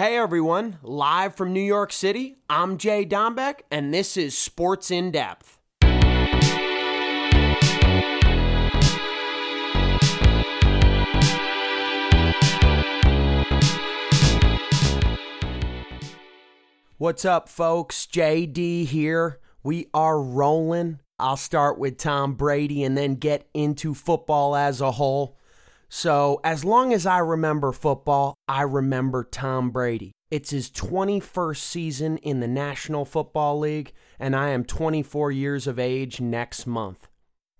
Hey everyone, live from New York City, I'm Jay Dombeck, and this is Sports in Depth. What's up, folks? JD here. We are rolling. I'll start with Tom Brady and then get into football as a whole. So, as long as I remember football, I remember Tom Brady. It's his 21st season in the National Football League, and I am 24 years of age next month.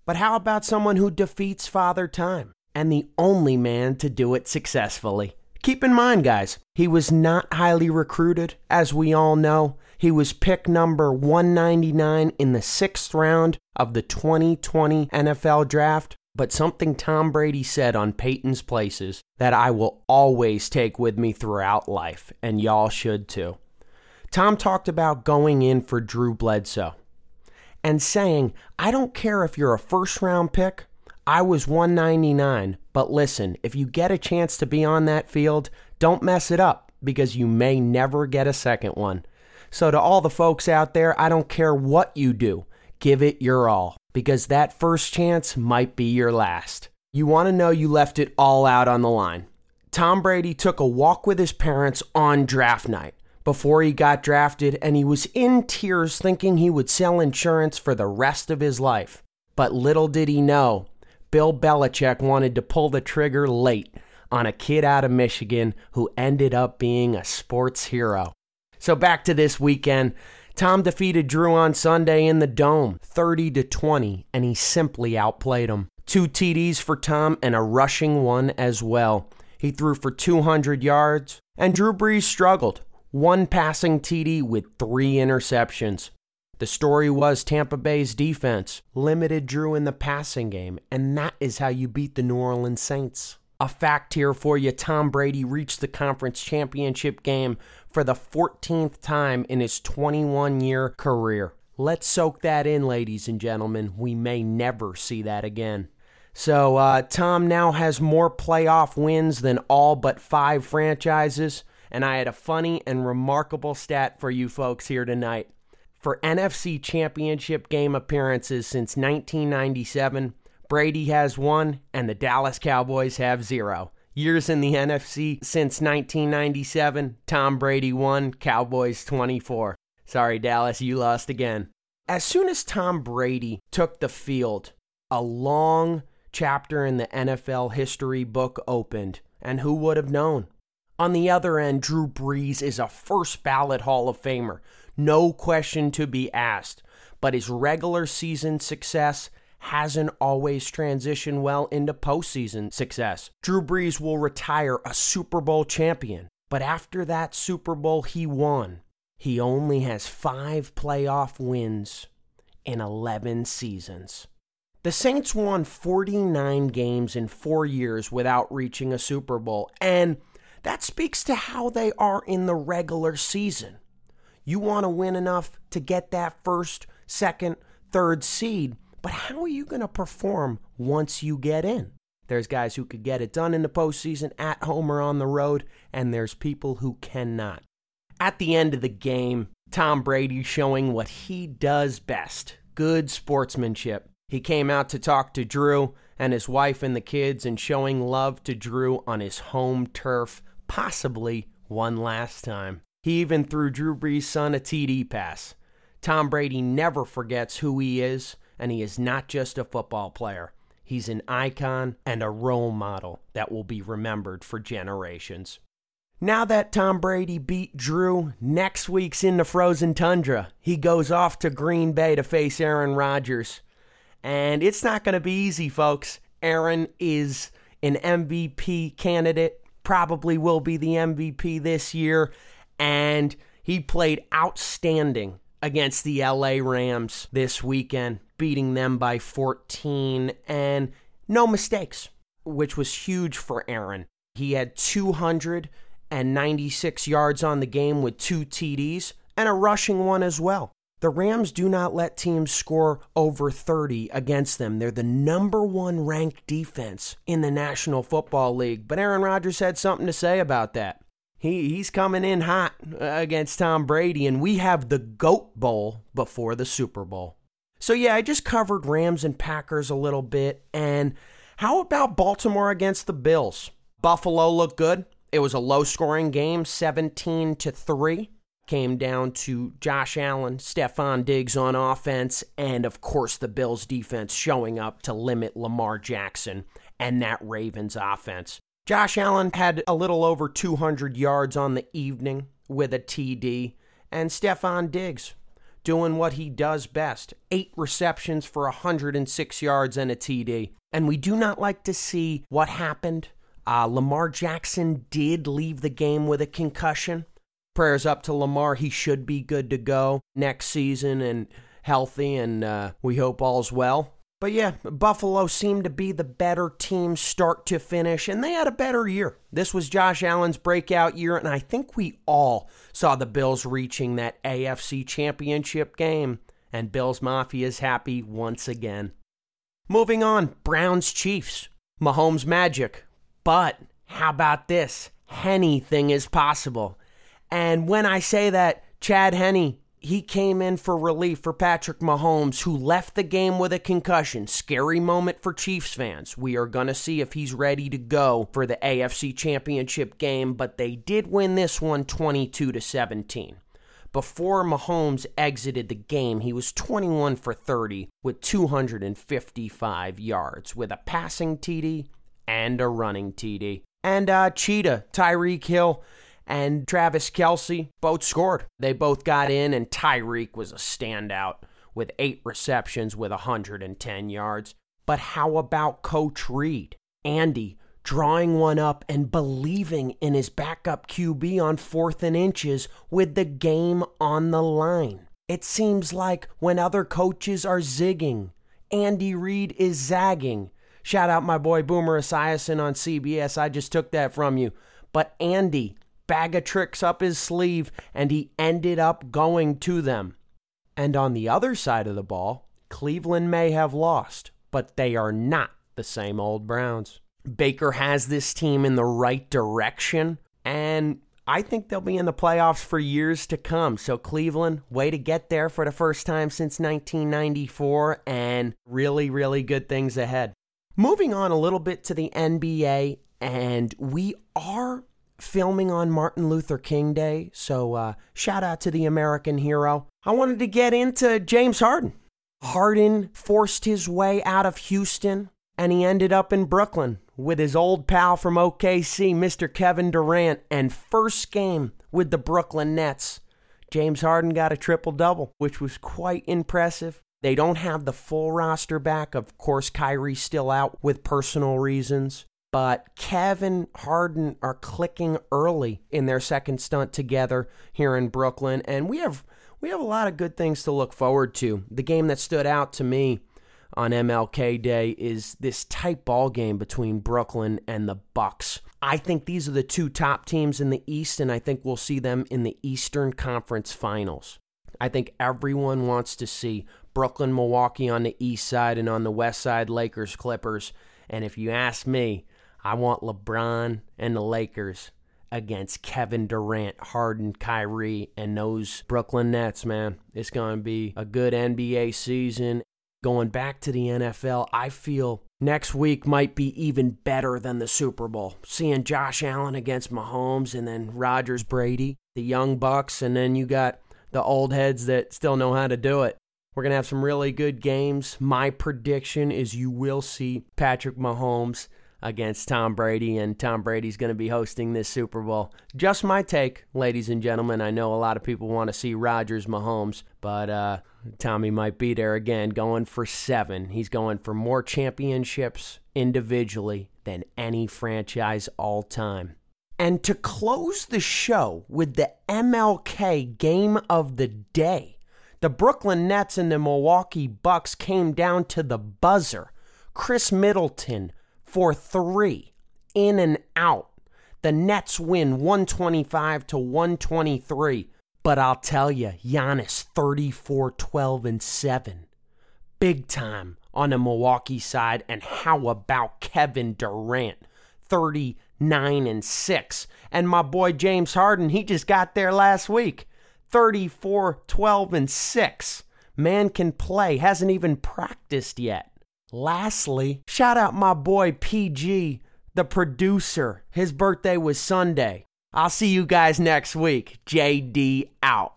But how about someone who defeats Father Time and the only man to do it successfully? Keep in mind, guys, he was not highly recruited, as we all know. He was pick number 199 in the sixth round of the 2020 NFL Draft but something Tom Brady said on Peyton's Places that I will always take with me throughout life, and y'all should too. Tom talked about going in for Drew Bledsoe and saying, I don't care if you're a first round pick, I was 199, but listen, if you get a chance to be on that field, don't mess it up because you may never get a second one. So, to all the folks out there, I don't care what you do, give it your all because that first chance might be your last. You want to know you left it all out on the line. Tom Brady took a walk with his parents on draft night before he got drafted, and he was in tears thinking he would sell insurance for the rest of his life. But little did he know, Bill Belichick wanted to pull the trigger late on a kid out of Michigan who ended up being a sports hero. So back to this weekend. Tom defeated Drew on Sunday in the Dome, 30 to 20, and he simply outplayed him. Two TDs for Tom and a rushing one as well. He threw for 200 yards, and Drew Brees struggled. One passing TD with three interceptions. The story was Tampa Bay's defense limited Drew in the passing game, and that is how you beat the New Orleans Saints. A fact here for you Tom Brady reached the conference championship game for the 14th time in his 21 year career. Let's soak that in, ladies and gentlemen. We may never see that again. So, uh, Tom now has more playoff wins than all but five franchises. And I had a funny and remarkable stat for you folks here tonight. For NFC championship game appearances since 1997, Brady has one, and the Dallas Cowboys have zero. Years in the NFC since 1997, Tom Brady won, Cowboys 24. Sorry, Dallas, you lost again. As soon as Tom Brady took the field, a long chapter in the NFL history book opened, and who would have known? On the other end, Drew Brees is a first ballot Hall of Famer, no question to be asked. But his regular season success hasn't always transitioned well into postseason success. Drew Brees will retire a Super Bowl champion, but after that Super Bowl he won, he only has five playoff wins in 11 seasons. The Saints won 49 games in four years without reaching a Super Bowl, and that speaks to how they are in the regular season. You want to win enough to get that first, second, third seed but how are you going to perform once you get in? There's guys who could get it done in the postseason at home or on the road, and there's people who cannot. At the end of the game, Tom Brady showing what he does best good sportsmanship. He came out to talk to Drew and his wife and the kids and showing love to Drew on his home turf, possibly one last time. He even threw Drew Brees' son a TD pass. Tom Brady never forgets who he is and he is not just a football player. He's an icon and a role model that will be remembered for generations. Now that Tom Brady beat Drew, next week's in the frozen tundra. He goes off to Green Bay to face Aaron Rodgers. And it's not going to be easy, folks. Aaron is an MVP candidate, probably will be the MVP this year, and he played outstanding against the LA Rams this weekend beating them by 14 and no mistakes, which was huge for Aaron. He had 296 yards on the game with two TDs and a rushing one as well. The Rams do not let teams score over 30 against them. They're the number one ranked defense in the National Football League. But Aaron Rodgers had something to say about that. He, he's coming in hot uh, against Tom Brady, and we have the GOAT Bowl before the Super Bowl. So, yeah, I just covered Rams and Packers a little bit. And how about Baltimore against the Bills? Buffalo looked good. It was a low scoring game, 17 to 3. Came down to Josh Allen, Stefon Diggs on offense, and of course the Bills defense showing up to limit Lamar Jackson and that Ravens offense. Josh Allen had a little over 200 yards on the evening with a TD, and Stefon Diggs doing what he does best eight receptions for 106 yards and a TD. And we do not like to see what happened. Uh, Lamar Jackson did leave the game with a concussion. Prayers up to Lamar. He should be good to go next season and healthy, and uh, we hope all's well. But yeah, Buffalo seemed to be the better team start to finish, and they had a better year. This was Josh Allen's breakout year, and I think we all saw the Bills reaching that AFC championship game, and Bills Mafia is happy once again. Moving on, Browns Chiefs. Mahomes magic. But how about this? Anything is possible. And when I say that, Chad Henne he came in for relief for Patrick Mahomes, who left the game with a concussion. Scary moment for Chiefs fans. We are going to see if he's ready to go for the AFC Championship game, but they did win this one 22 to 17. Before Mahomes exited the game, he was 21 for 30 with 255 yards with a passing TD and a running TD. And uh, Cheetah, Tyreek Hill, and Travis Kelce both scored. They both got in, and Tyreek was a standout with eight receptions with 110 yards. But how about Coach Reid? Andy drawing one up and believing in his backup QB on fourth and inches with the game on the line. It seems like when other coaches are zigging, Andy Reid is zagging. Shout out my boy Boomer Esiason on CBS. I just took that from you. But Andy bag of tricks up his sleeve, and he ended up going to them. And on the other side of the ball, Cleveland may have lost, but they are not the same old Browns. Baker has this team in the right direction, and I think they'll be in the playoffs for years to come. So, Cleveland, way to get there for the first time since 1994, and really, really good things ahead. Moving on a little bit to the NBA, and we are filming on Martin Luther King Day, so uh, shout out to the American hero. I wanted to get into James Harden. Harden forced his way out of Houston and he ended up in Brooklyn with his old pal from OKC, Mr. Kevin Durant, and first game with the Brooklyn Nets. James Harden got a triple double, which was quite impressive. They don't have the full roster back. Of course, Kyrie's still out with personal reasons but Kevin Harden are clicking early in their second stunt together here in Brooklyn, and we have we have a lot of good things to look forward to. The game that stood out to me on MLK Day is this tight ball game between Brooklyn and the Bucks. I think these are the two top teams in the East, and I think we'll see them in the Eastern Conference Finals. I think everyone wants to see Brooklyn, Milwaukee on the east side, and on the west side, Lakers, Clippers. And if you ask me, I want LeBron and the Lakers against Kevin Durant, Harden, Kyrie, and those Brooklyn Nets, man. It's going to be a good NBA season. Going back to the NFL, I feel next week might be even better than the Super Bowl. Seeing Josh Allen against Mahomes and then Rodgers Brady, the young Bucks, and then you got the old heads that still know how to do it. We're going to have some really good games. My prediction is you will see Patrick Mahomes against Tom Brady, and Tom Brady's going to be hosting this Super Bowl. Just my take, ladies and gentlemen. I know a lot of people want to see Rodgers Mahomes, but uh, Tommy might be there again, going for seven. He's going for more championships individually than any franchise all time. And to close the show with the MLK game of the day, the Brooklyn Nets and the Milwaukee Bucks came down to the buzzer. Khris Middleton for three in and out. The Nets win 125 to 123. But I'll tell you, Giannis 34 12 and 7. Big time on the Milwaukee side. And how about Kevin Durant? 39 and 6. And my boy James Harden, he just got there last week. 34 12 and 6. Man can play, hasn't even practiced yet. Lastly, shout out my boy PG, the producer. His birthday was Sunday. I'll see you guys next week. JD out.